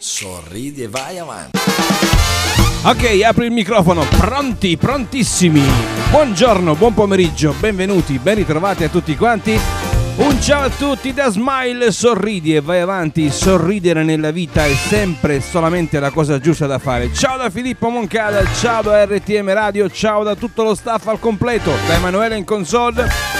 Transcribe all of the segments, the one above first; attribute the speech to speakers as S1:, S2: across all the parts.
S1: Sorridi e vai avanti.
S2: Ok, apri il microfono, pronti, prontissimi. Buongiorno, buon pomeriggio, benvenuti, ben ritrovati a tutti quanti. Un ciao a tutti da Smile, sorridi e vai avanti, sorridere nella vita è sempre solamente la cosa giusta da fare. Ciao da Filippo Moncada, ciao da RTM Radio, ciao da tutto lo staff al completo, da Emanuele in console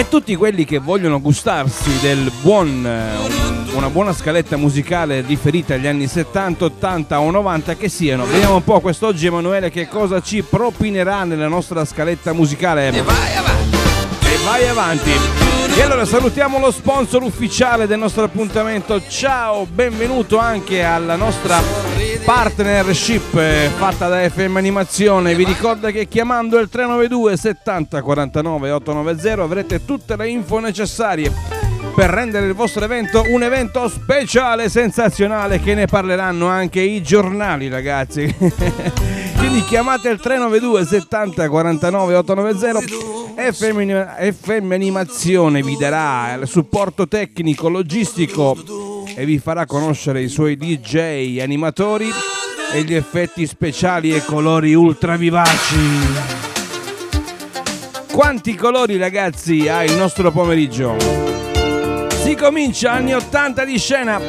S2: e tutti quelli che vogliono gustarsi del buon, eh, una buona scaletta musicale riferita agli anni 70, 80 o 90 che siano. Vediamo un po' quest'oggi Emanuele che cosa ci propinerà nella nostra scaletta musicale.
S1: E vai avanti.
S2: E vai avanti. E allora salutiamo lo sponsor ufficiale del nostro appuntamento. Ciao, benvenuto anche alla nostra partnership eh, fatta da FM Animazione. Vi ricordo che chiamando il 392 70 49 890 avrete tutte le info necessarie per rendere il vostro evento un evento speciale, sensazionale, che ne parleranno anche i giornali, ragazzi. Quindi chiamate il 392 70 49 890 FM, FM Animazione vi darà il supporto tecnico, logistico e vi farà conoscere i suoi DJ animatori e gli effetti speciali e colori ultra vivaci. Quanti colori ragazzi ha il nostro pomeriggio? Si comincia anni 80 di scena.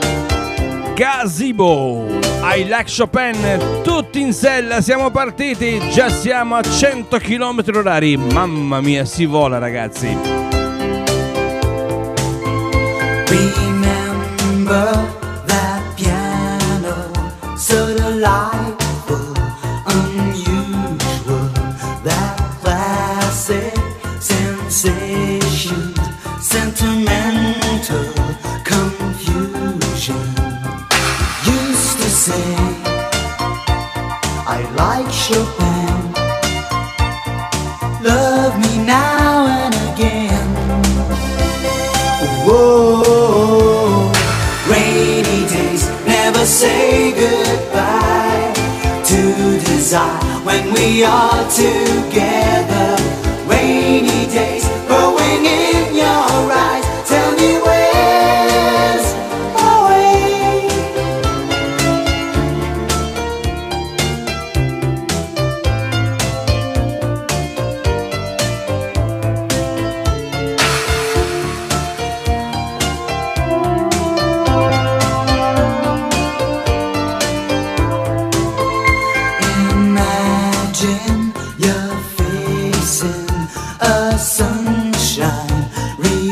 S2: Gazebo, I like Chopin, tutti in sella, siamo partiti, già siamo a 100 km orari. Mamma mia, si vola ragazzi.
S3: Remember that piano, so delightful, unusual, that classic sensation, sentimental confusion. Used to say, I like Chopin, when we are together.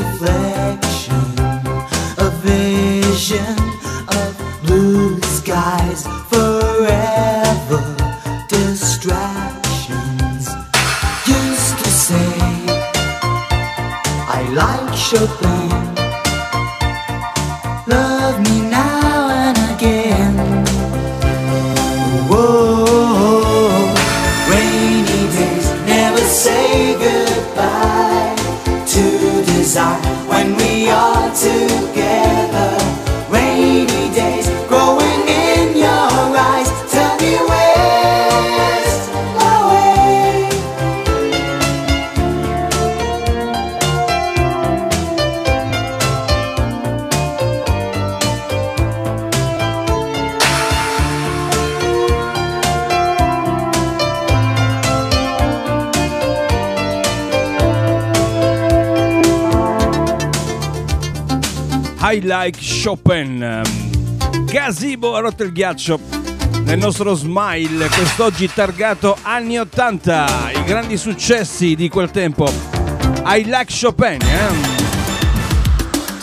S3: Reflection, a vision of blue skies forever. Distractions used to say, I like Chopin.
S2: Chopin. Gazebo ha rotto il ghiaccio nel nostro smile, quest'oggi targato anni 80, i grandi successi di quel tempo. I like Chopin, eh?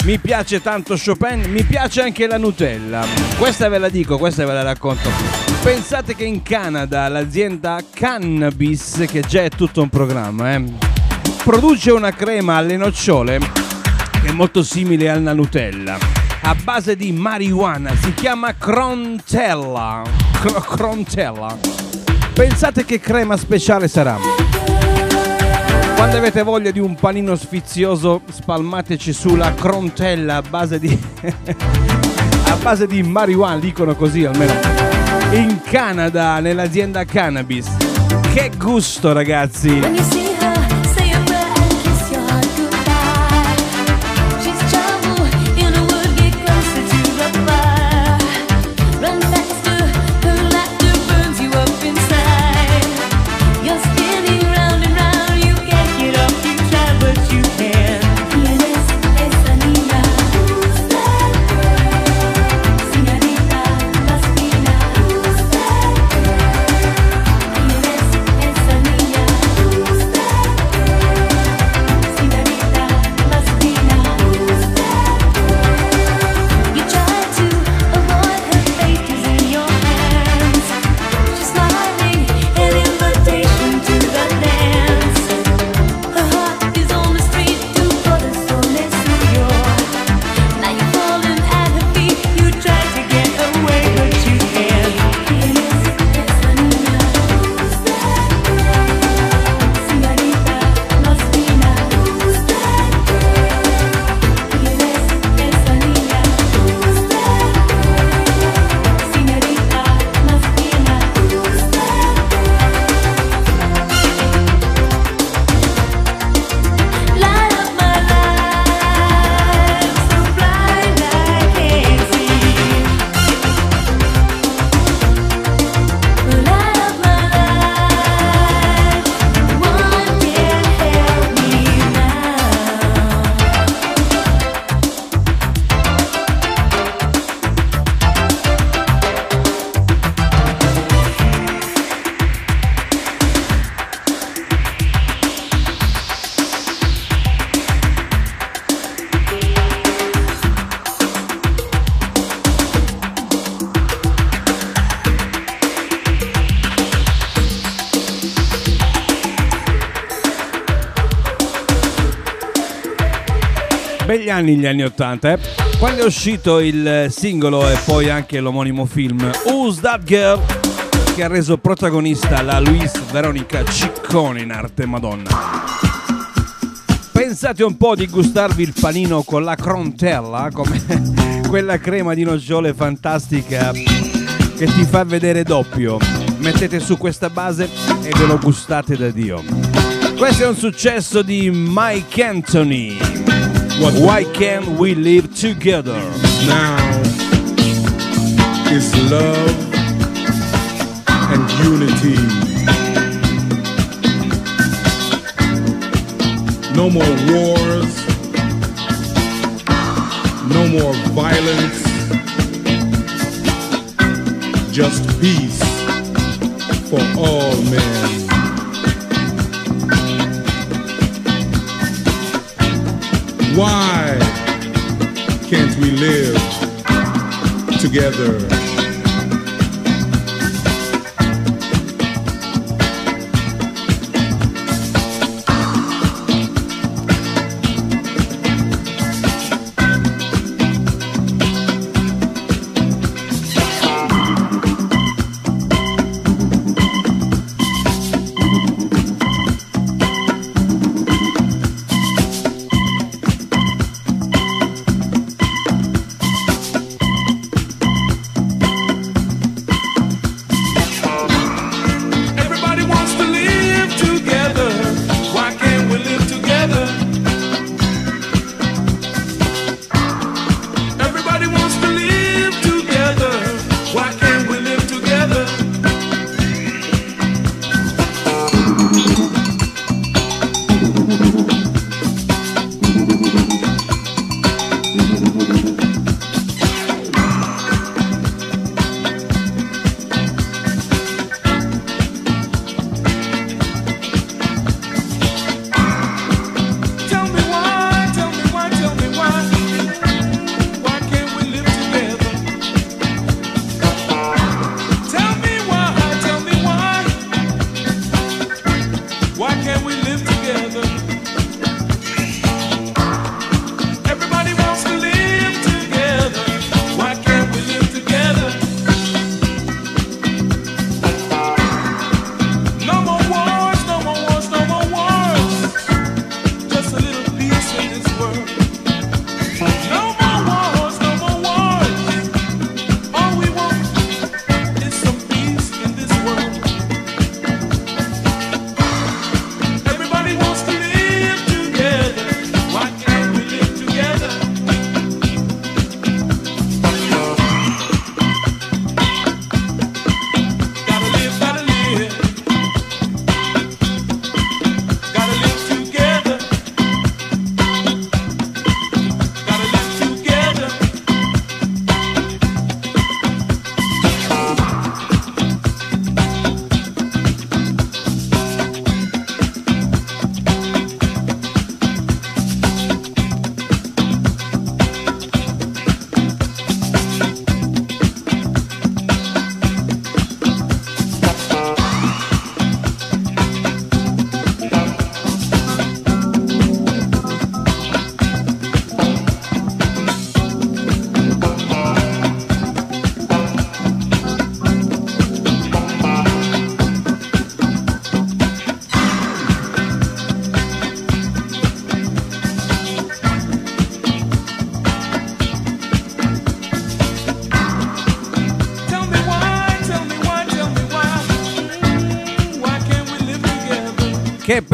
S2: Mi piace tanto Chopin, mi piace anche la Nutella. Questa ve la dico, questa ve la racconto. Pensate che in Canada l'azienda Cannabis, che già è tutto un programma, eh, produce una crema alle nocciole che è molto simile alla Nutella, a base di marijuana, si chiama Crontella. Cro- Crontella. Pensate che crema speciale sarà. Quando avete voglia di un panino sfizioso, spalmateci sulla Crontella a base di a base di marijuana, dicono così almeno. In Canada, nell'azienda Cannabis. Che gusto, ragazzi! Anni gli anni 80, eh? Quando è uscito il singolo e poi anche l'omonimo film Who's That Girl? Che ha reso protagonista la Luis Veronica Ciccone in arte Madonna. Pensate un po' di gustarvi il panino con la crontella, come quella crema di nocciole fantastica che ti fa vedere doppio. Mettete su questa base e ve lo gustate da Dio. Questo è un successo di Mike Anthony. Why can't we live together?
S4: now is love and unity. No more wars, no more violence, just peace for all men. Why can't we live together?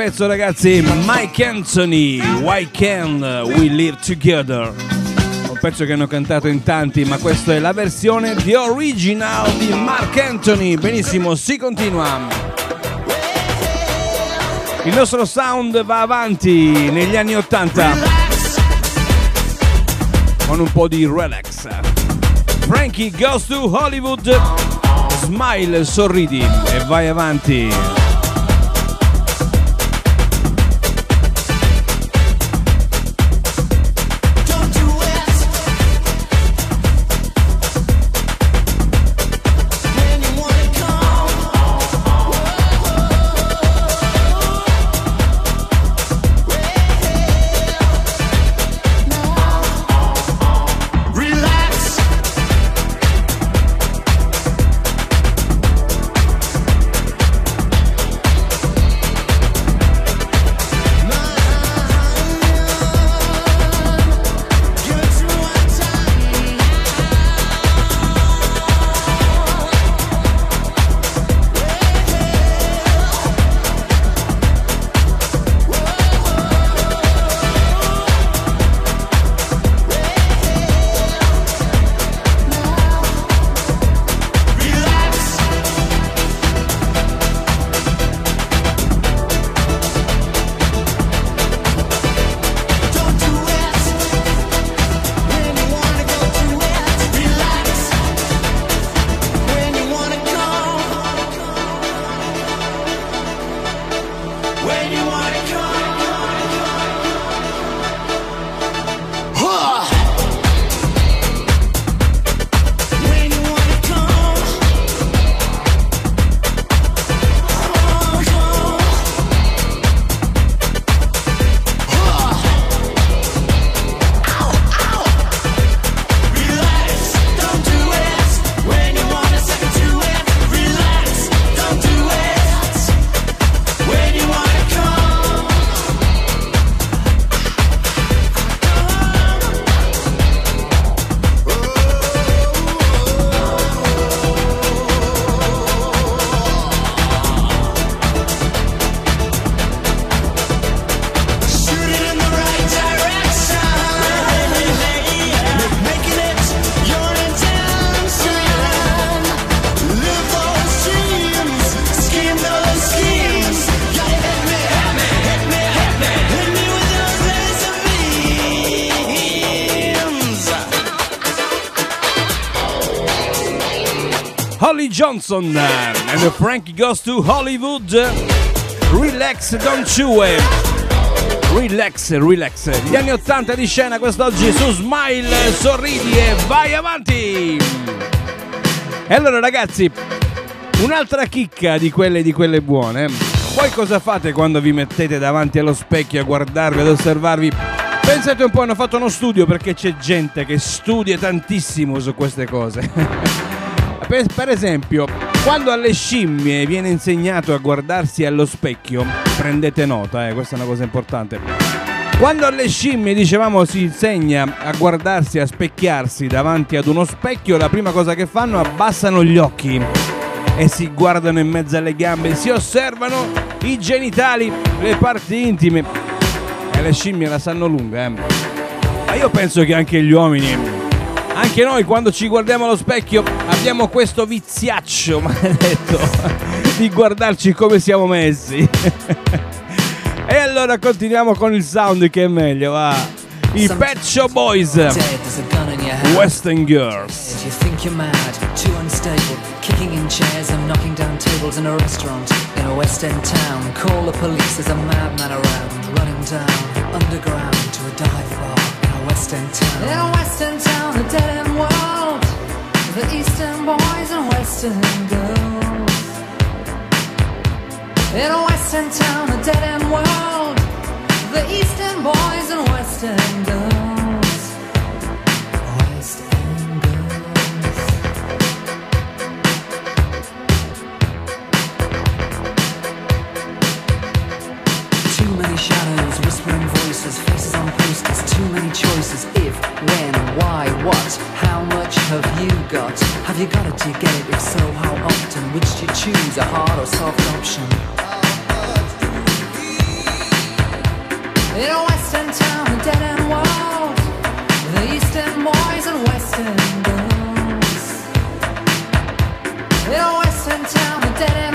S2: Pezzo ragazzi, Mike Anthony, Why Can We Live Together? Un pezzo che hanno cantato in tanti, ma questa è la versione di original di Mark Anthony. Benissimo, si continua. Il nostro sound va avanti negli anni 80 con un po' di relax. Frankie goes to Hollywood, smile, sorridi e vai avanti. Holly Johnson and Frank Goes to Hollywood. Relax, don't chew it. Relax, relax. Gli anni 80 di scena quest'oggi su Smile, sorridi e vai avanti. E allora ragazzi, un'altra chicca di quelle di quelle buone. Voi cosa fate quando vi mettete davanti allo specchio a guardarvi, ad osservarvi? Pensate un po', hanno fatto uno studio perché c'è gente che studia tantissimo su queste cose. per, per esempio, quando alle scimmie viene insegnato a guardarsi allo specchio, prendete nota, eh, questa è una cosa importante. Quando alle scimmie, dicevamo, si insegna a guardarsi, a specchiarsi davanti ad uno specchio, la prima cosa che fanno abbassano gli occhi e si guardano in mezzo alle gambe, si osservano i genitali, le parti intime. E le scimmie la sanno lunga, eh. Ma io penso che anche gli uomini, anche noi quando ci guardiamo allo specchio, abbiamo questo viziaccio maledetto di guardarci come siamo messi. e allora continuiamo con il sound che è meglio, va. I Pet Shop Boys. Western Girls.
S5: You think you're mad, too unstable, kicking in chairs and knocking down tables in a restaurant in a West End town. Call the police, there's a madman around, running down underground to a dive bar in a West town. In a West town, a dead end world, the Eastern boys and Western girls. In a West End town, a dead end world, the Eastern boys and Western girls. Shadows, whispering voices, faces on posters, too many choices. If, when, why, what, how much have you got? Have you got it? Do you get it? If so, how often? Which do you choose, a hard or soft option? In a western town, a dead end world, the eastern boys and western girls. In a western town, a dead end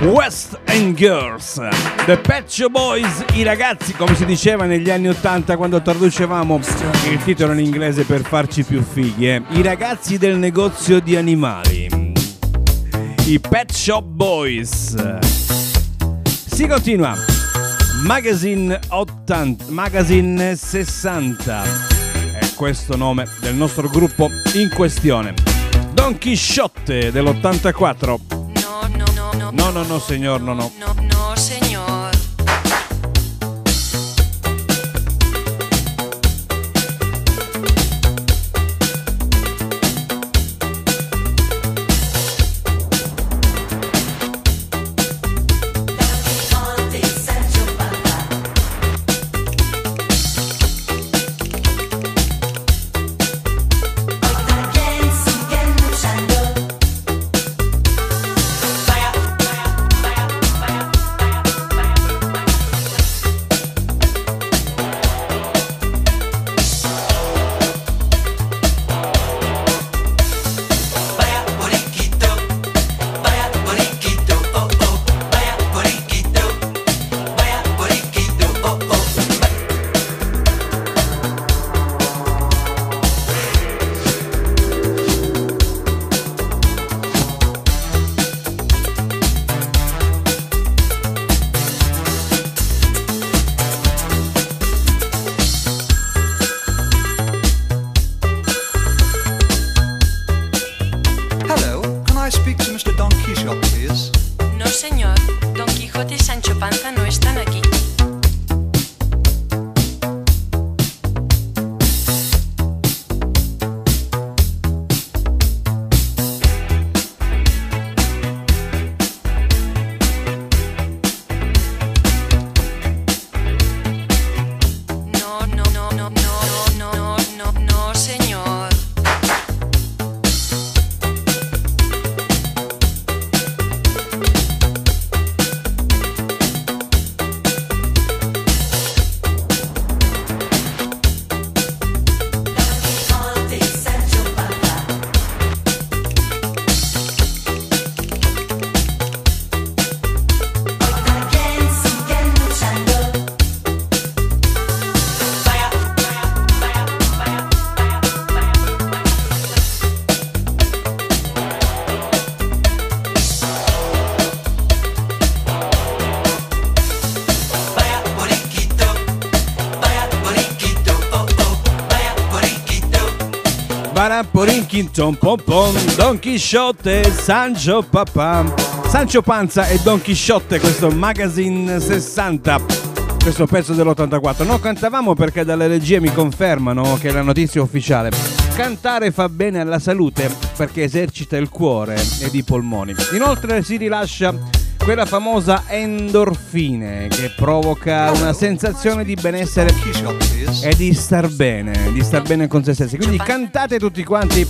S5: West End Girls, The
S2: Shop Boys, i ragazzi, come si diceva negli anni 80 quando traducevamo il titolo in inglese per farci più fighi, eh. i ragazzi del negozio di animali, i Pet Shop Boys. Si continua, Magazine 80, Magazine 60, è questo nome del nostro gruppo in questione. Don Chisciotte dell'84.
S6: No, no, no. No,
S2: no, no, Baraporinkin tom pom pom Don Chisciotte Sancho papà Sancho Panza e Don Chisciotte questo magazine 60 questo pezzo dell'84 no cantavamo perché dalle regie mi confermano che è la notizia ufficiale. Cantare fa bene alla salute perché esercita il cuore ed i polmoni. Inoltre si rilascia quella famosa endorfine che provoca una sensazione di benessere e di star bene, di star bene con se stessi. Quindi cantate tutti quanti,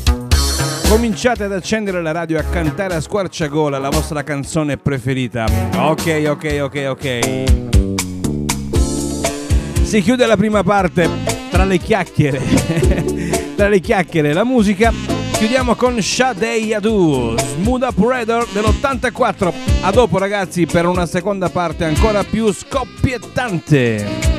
S2: cominciate ad accendere la radio e a cantare a squarciagola la vostra canzone preferita. Ok, ok, ok, ok. Si chiude la prima parte tra le chiacchiere, tra le chiacchiere e la musica. Chiudiamo con Shade Yadu, Smooth Operator dell'84. A dopo ragazzi per una seconda parte ancora più scoppiettante.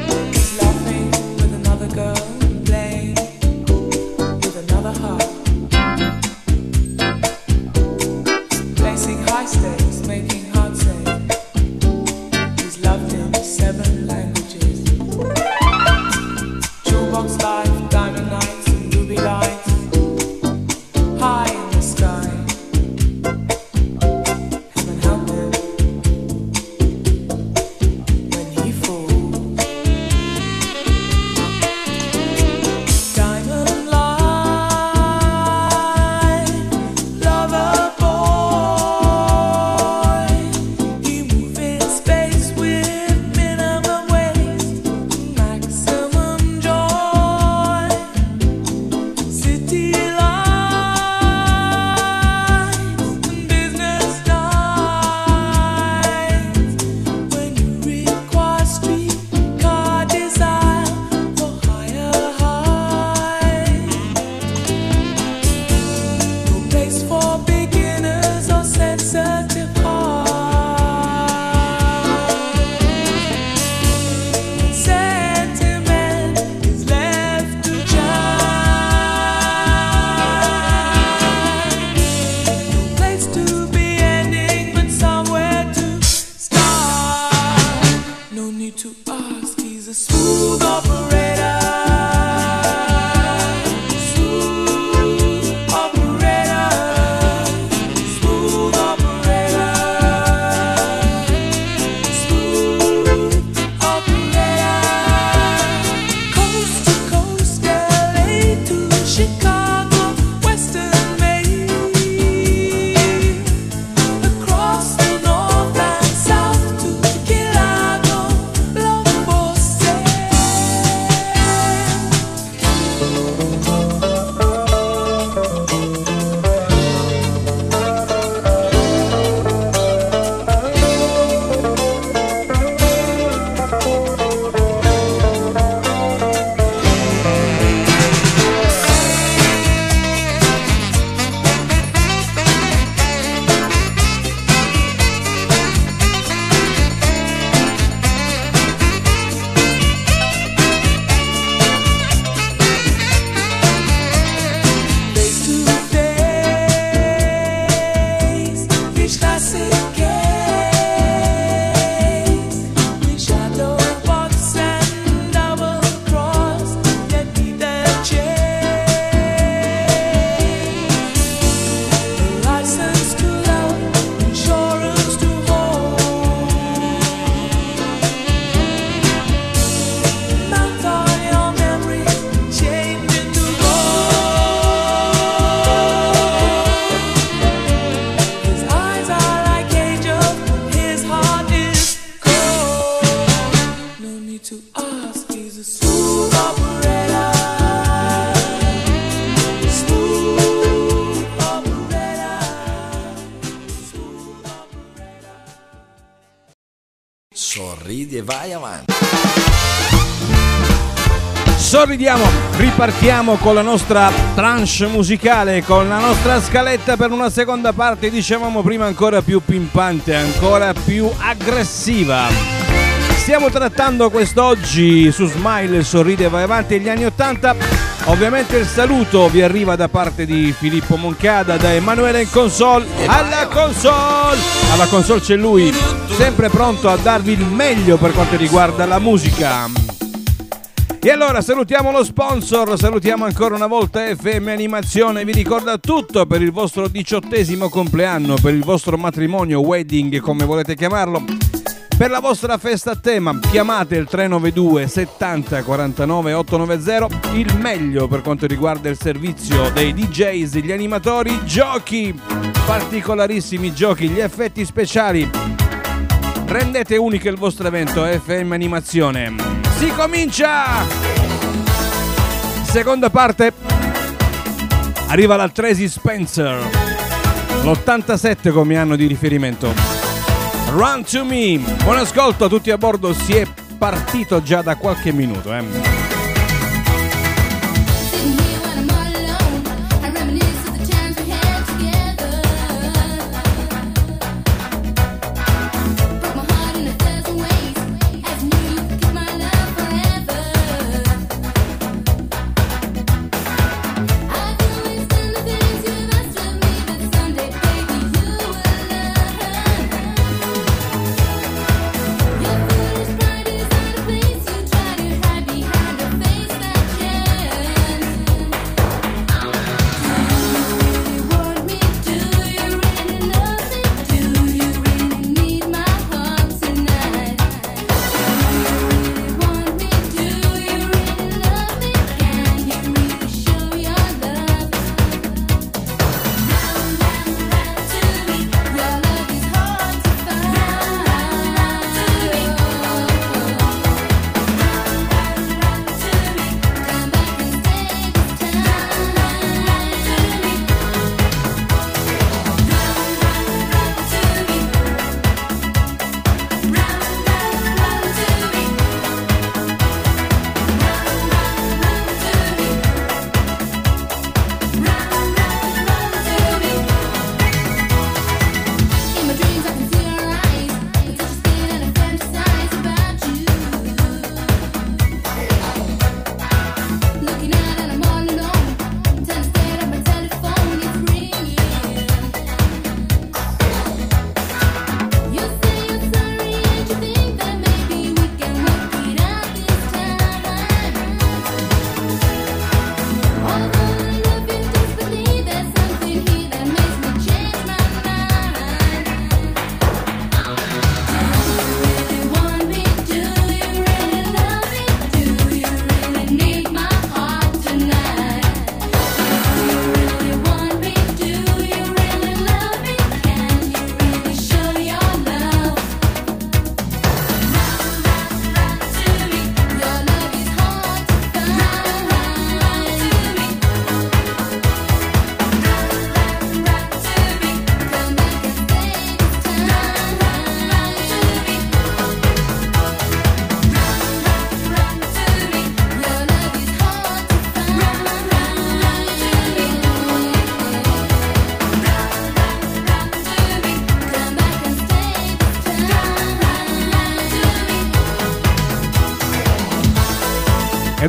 S1: Thank
S2: Sorridiamo, ripartiamo con la nostra tranche musicale, con la nostra scaletta per una seconda parte, dicevamo prima ancora più pimpante, ancora più aggressiva. Stiamo trattando quest'oggi su Smile, sorride vai avanti gli anni 80. Ovviamente il saluto vi arriva da parte di Filippo Moncada, da Emanuele in console, alla console! Alla console c'è lui, sempre pronto a darvi il meglio per quanto riguarda la musica.
S7: E allora salutiamo lo sponsor, salutiamo ancora una volta FM Animazione, vi ricorda tutto per il vostro diciottesimo compleanno, per il vostro matrimonio, wedding, come volete chiamarlo. Per la vostra festa a tema chiamate il 392 70 49 890 il meglio per quanto riguarda il servizio dei DJs, gli animatori, giochi, particolarissimi giochi, gli effetti speciali. Rendete unico il vostro evento FM Animazione. Si comincia! Seconda parte. Arriva la Tracy Spencer. L'87 come anno di riferimento. Run to me. Buon ascolto a tutti a bordo, si è partito già da qualche minuto. Eh.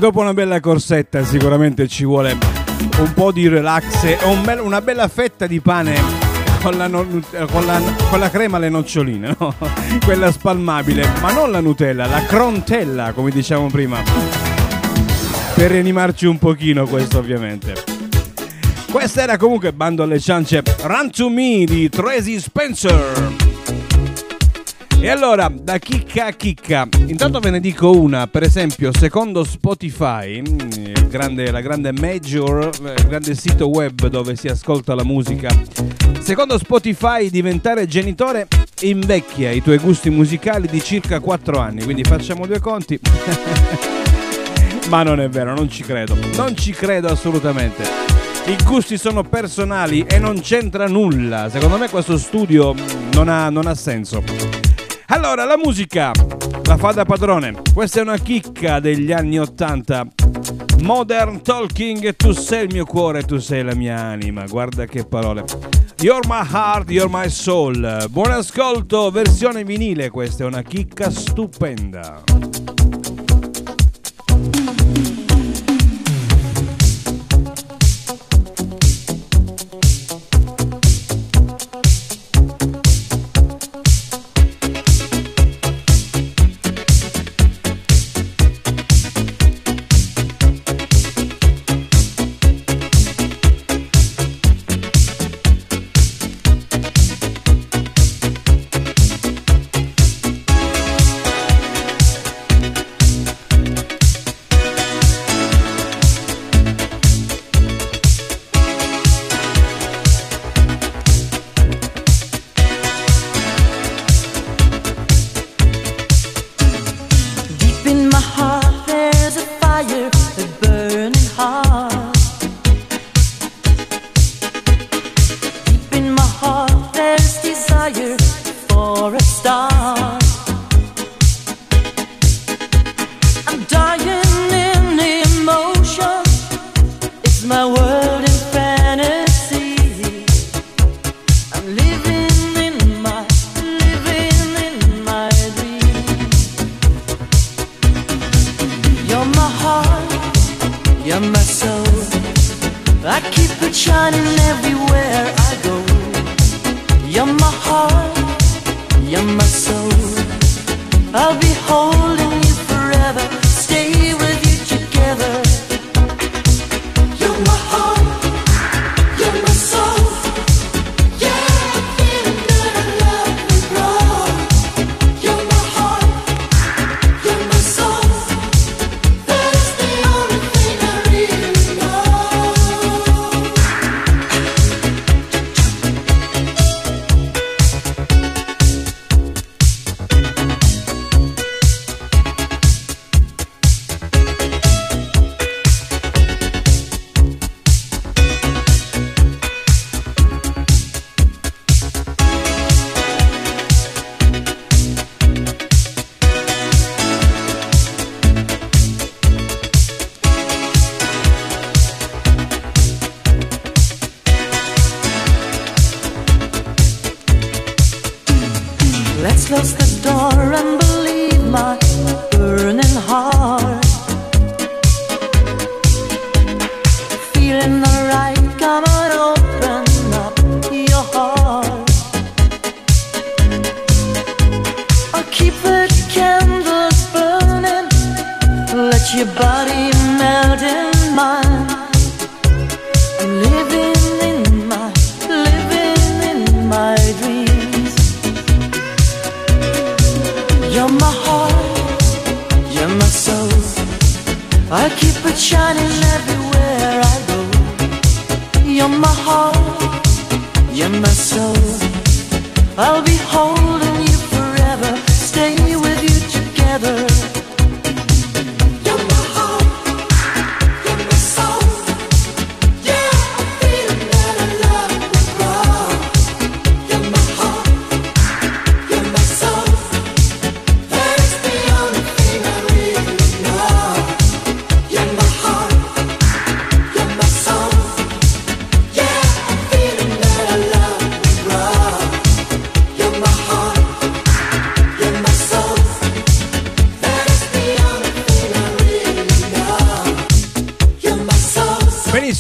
S7: Dopo una bella corsetta sicuramente ci vuole un po' di relax e un bel- una bella fetta di pane con la, no- con la- con la crema alle noccioline, no? quella spalmabile, ma non la Nutella, la crontella come diciamo prima. Per rianimarci un pochino questo ovviamente. Questa era comunque bando alle ciance Run to Me di Tracy Spencer. E allora, da chicca a chicca, intanto ve ne dico una, per esempio, secondo Spotify, mm, grande- la grande major, il grande sito web dove si ascolta la musica, secondo Spotify diventare genitore invecchia i tuoi gusti musicali di circa 4 anni, quindi facciamo due conti. Ma non è vero, non ci credo, non ci credo assolutamente. I gusti sono personali e non c'entra nulla. Secondo me questo studio non ha, non ha senso. Allora, la musica la fa da padrone. Questa è una chicca degli anni 80. Modern Talking, tu sei il mio cuore, tu sei la mia anima. Guarda che parole. You're my heart, you're my soul. Buon ascolto, versione vinile. Questa è una chicca stupenda.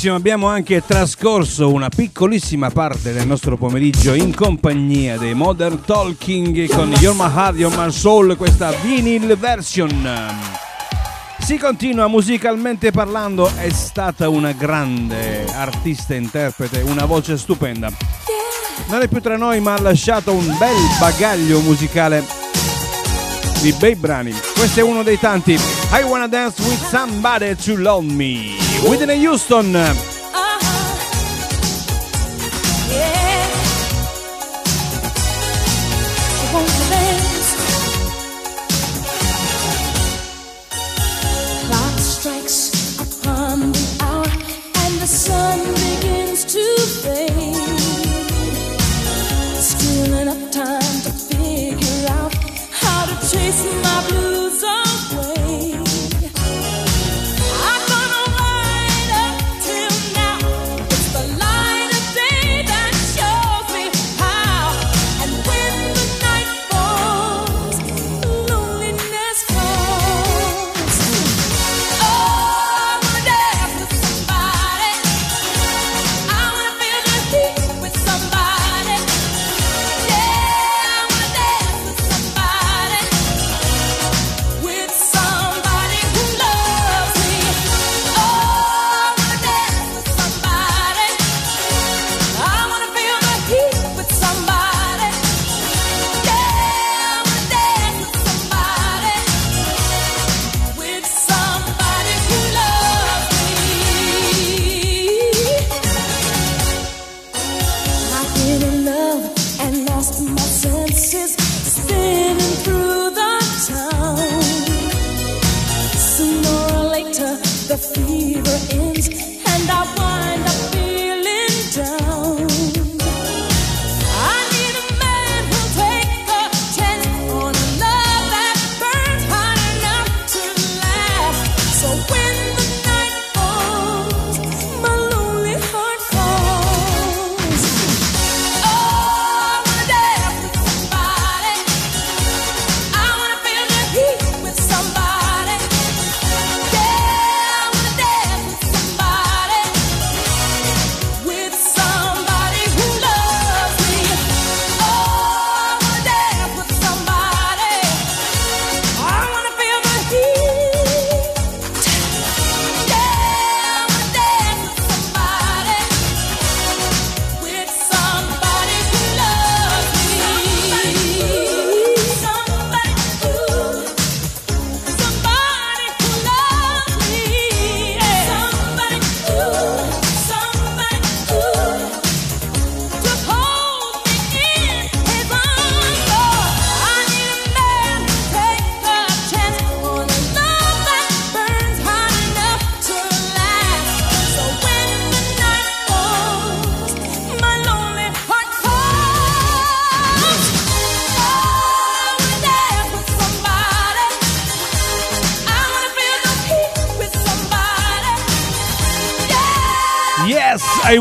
S2: benissimo, abbiamo anche trascorso una piccolissima parte del nostro pomeriggio in compagnia dei Modern Talking con Your My Heart, Your My Soul, questa vinyl version. Si continua musicalmente parlando, è stata una grande artista interprete, una voce stupenda. Non è più tra noi ma ha lasciato un bel bagaglio musicale di bei brani. Questo è uno dei tanti. I wanna dance with somebody to love me. Whitney Houston.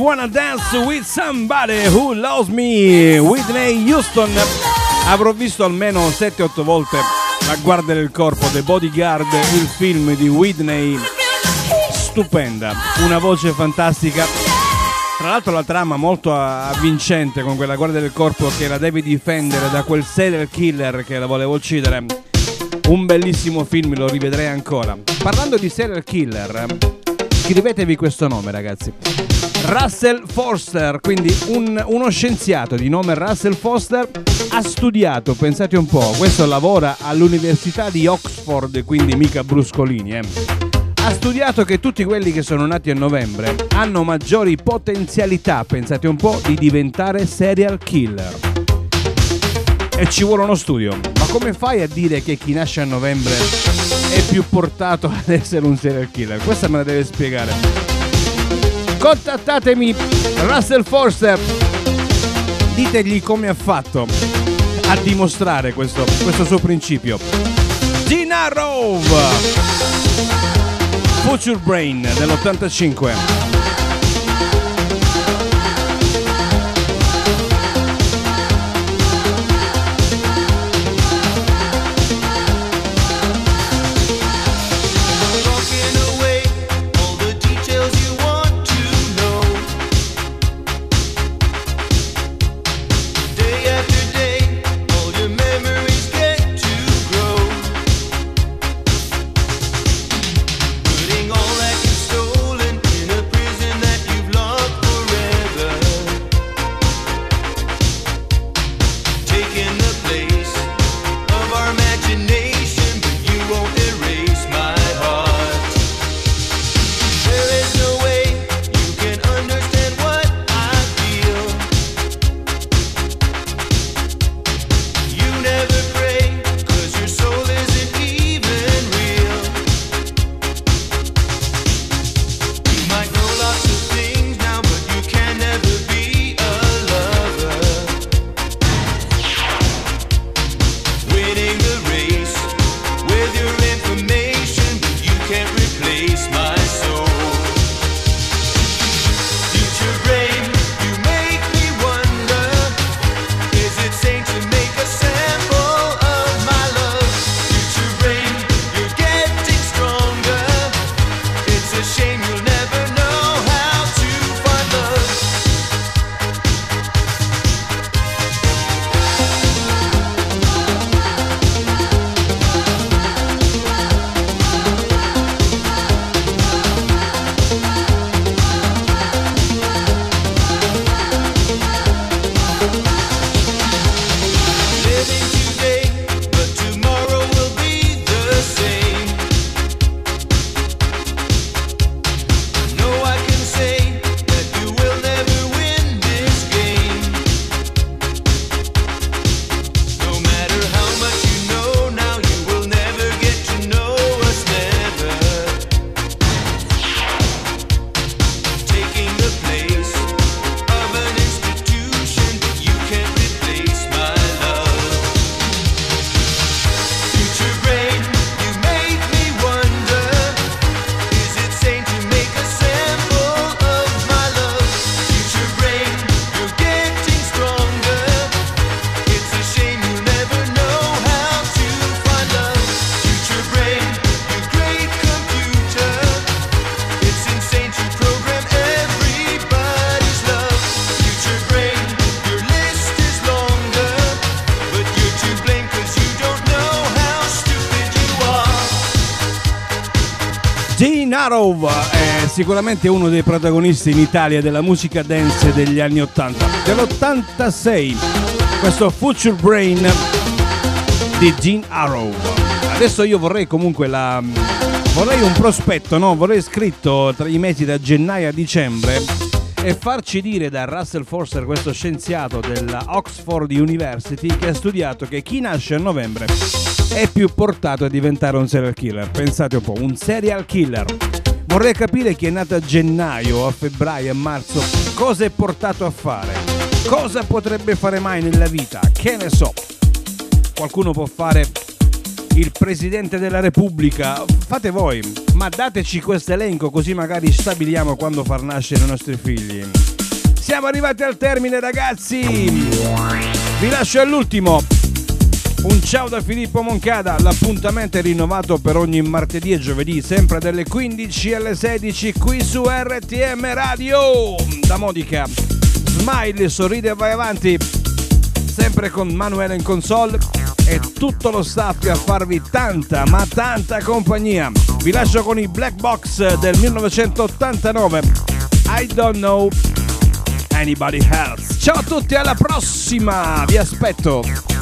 S2: Wanna dance with somebody who loves me. Whitney Houston. Avrò visto almeno 7-8 volte La guardia del corpo, The Bodyguard, il film di Whitney. Stupenda, una voce fantastica. Tra l'altro la trama molto avvincente con quella guardia del corpo che la deve difendere da quel serial killer che la voleva uccidere. Un bellissimo film, lo rivedrei ancora. Parlando di serial killer, scrivetevi questo nome ragazzi. Russell Foster, quindi un- uno scienziato di nome Russell Foster ha studiato, pensate un po', questo lavora all'Università di Oxford, quindi mica bruscolini, eh. Ha studiato che tutti quelli che sono nati a novembre hanno maggiori potenzialità, pensate un po', di diventare serial killer. E ci vuole uno studio. Ma come fai a dire che chi nasce a novembre è più portato ad essere un serial killer? Questa me la deve spiegare. Contattatemi Russell Forster. Ditegli come ha fatto a dimostrare questo, questo suo principio. Gina Rove. Future Brain dell'85. Gene Arrow è sicuramente uno dei protagonisti in Italia della musica dance degli anni 80. Dell'86, questo Future Brain di Gene Arrow. Adesso io vorrei comunque la. Vorrei un prospetto, no? Vorrei scritto tra i mesi da gennaio a dicembre e farci dire da Russell Forster, questo scienziato della Oxford University, che ha studiato che chi nasce a novembre è più portato a diventare un serial killer. Pensate un po', un serial killer. Vorrei capire chi è nato a gennaio, a febbraio, a marzo, cosa è portato a fare, cosa potrebbe fare mai nella vita, che ne so. Qualcuno può fare il Presidente della Repubblica. Fate voi, ma dateci questo elenco così magari stabiliamo quando far nascere i nostri figli. Siamo arrivati al termine ragazzi. Vi lascio all'ultimo. Un ciao da Filippo Moncada, l'appuntamento è rinnovato per ogni martedì e giovedì, sempre dalle 15 alle 16 qui su RTM Radio. Da Modica, smile, sorride e vai avanti, sempre con Manuele in console e tutto lo staff a farvi tanta, ma tanta compagnia. Vi lascio con i Black Box del 1989. I don't know anybody else. Ciao a tutti, alla prossima! Vi aspetto!